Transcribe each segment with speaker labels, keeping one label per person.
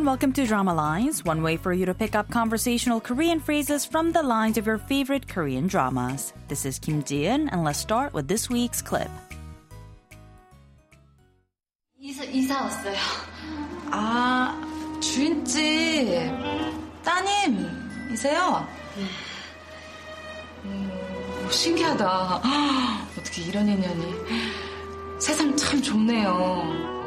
Speaker 1: everyone. Welcome to Drama Lines, one way for you to pick up conversational Korean phrases from the lines of your favorite Korean dramas. This is Kim Ji-eun, and let's start with this week's clip.
Speaker 2: 이사, 이사 왔어요.
Speaker 3: 아, 주인집 따님이세요? 음, 신기하다. 어떻게 이런 인연이. 세상 참 좁네요.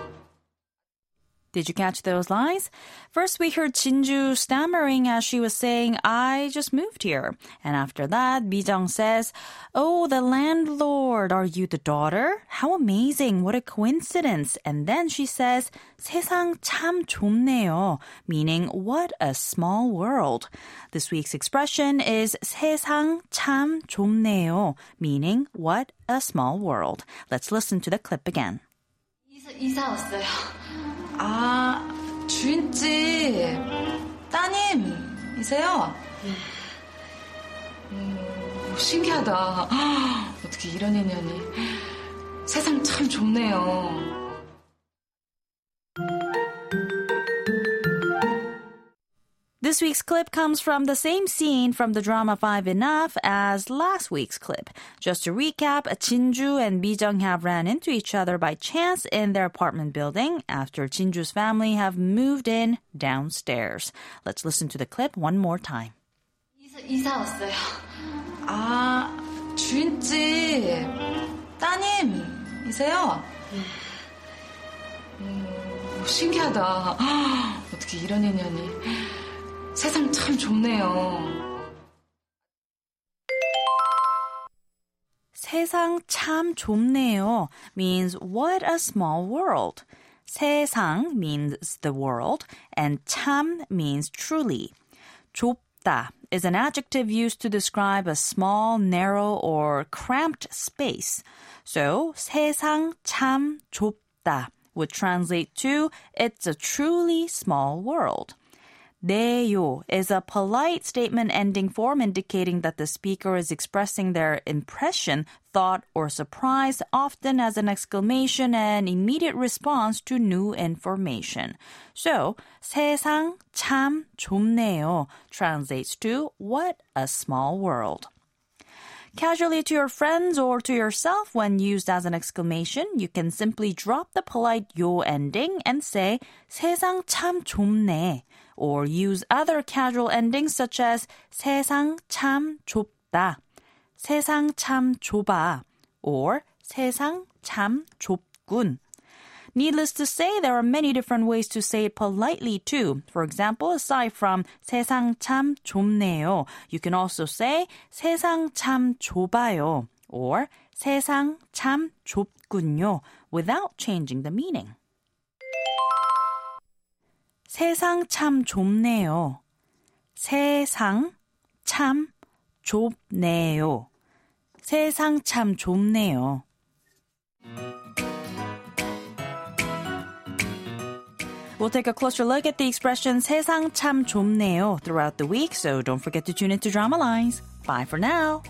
Speaker 1: Did you catch those lines? First, we heard Jinju stammering as she was saying, I just moved here. And after that, Mijung says, Oh, the landlord, are you the daughter? How amazing. What a coincidence. And then she says, 세상 참 좁네요, meaning what a small world. This week's expression is 세상 참 좁네요, meaning what a small world. Let's listen to the clip again.
Speaker 2: 이사, 이사 왔어요.
Speaker 3: 아, 주인집 따님이세요? 음, 신기하다. 어떻게 이런 인연이. 세상 참 좁네요.
Speaker 1: This week's clip comes from the same scene from the drama Five Enough as last week's clip. Just to recap, Jinju and Mijung have ran into each other by chance in their apartment building after Jinju's family have moved in downstairs. Let's listen to the clip one more time.
Speaker 2: 이사 왔어요.
Speaker 3: 아, 주인집 신기하다. 어떻게 이런 인연이. 세상 참 좁네요.
Speaker 1: 세상 참 좁네요 means what a small world. 세상 means the world and 참 means truly. 좁다 is an adjective used to describe a small, narrow, or cramped space. So 세상 참 좁다 would translate to it's a truly small world. 네요 is a polite statement ending form indicating that the speaker is expressing their impression, thought, or surprise, often as an exclamation and immediate response to new information. So, 세상 참 좁네요 translates to what a small world. Casually to your friends or to yourself when used as an exclamation, you can simply drop the polite 요 ending and say 세상 참 좁네 or use other casual endings such as 세상 참 좁다, 세상 참 좁아 or 세상 참 좁군. Needless to say, there are many different ways to say it politely too. For example, aside from 세상 참 좁네요, you can also say 세상 참 좁아요 or 세상 참 좁군요 without changing the meaning. 세상 참 좁네요. 세상 참 좁네요. 세상 참 좁네요. We'll take a closer look at the expression 세상 참 좁네요 throughout the week, so don't forget to tune into Drama Lines. Bye for now.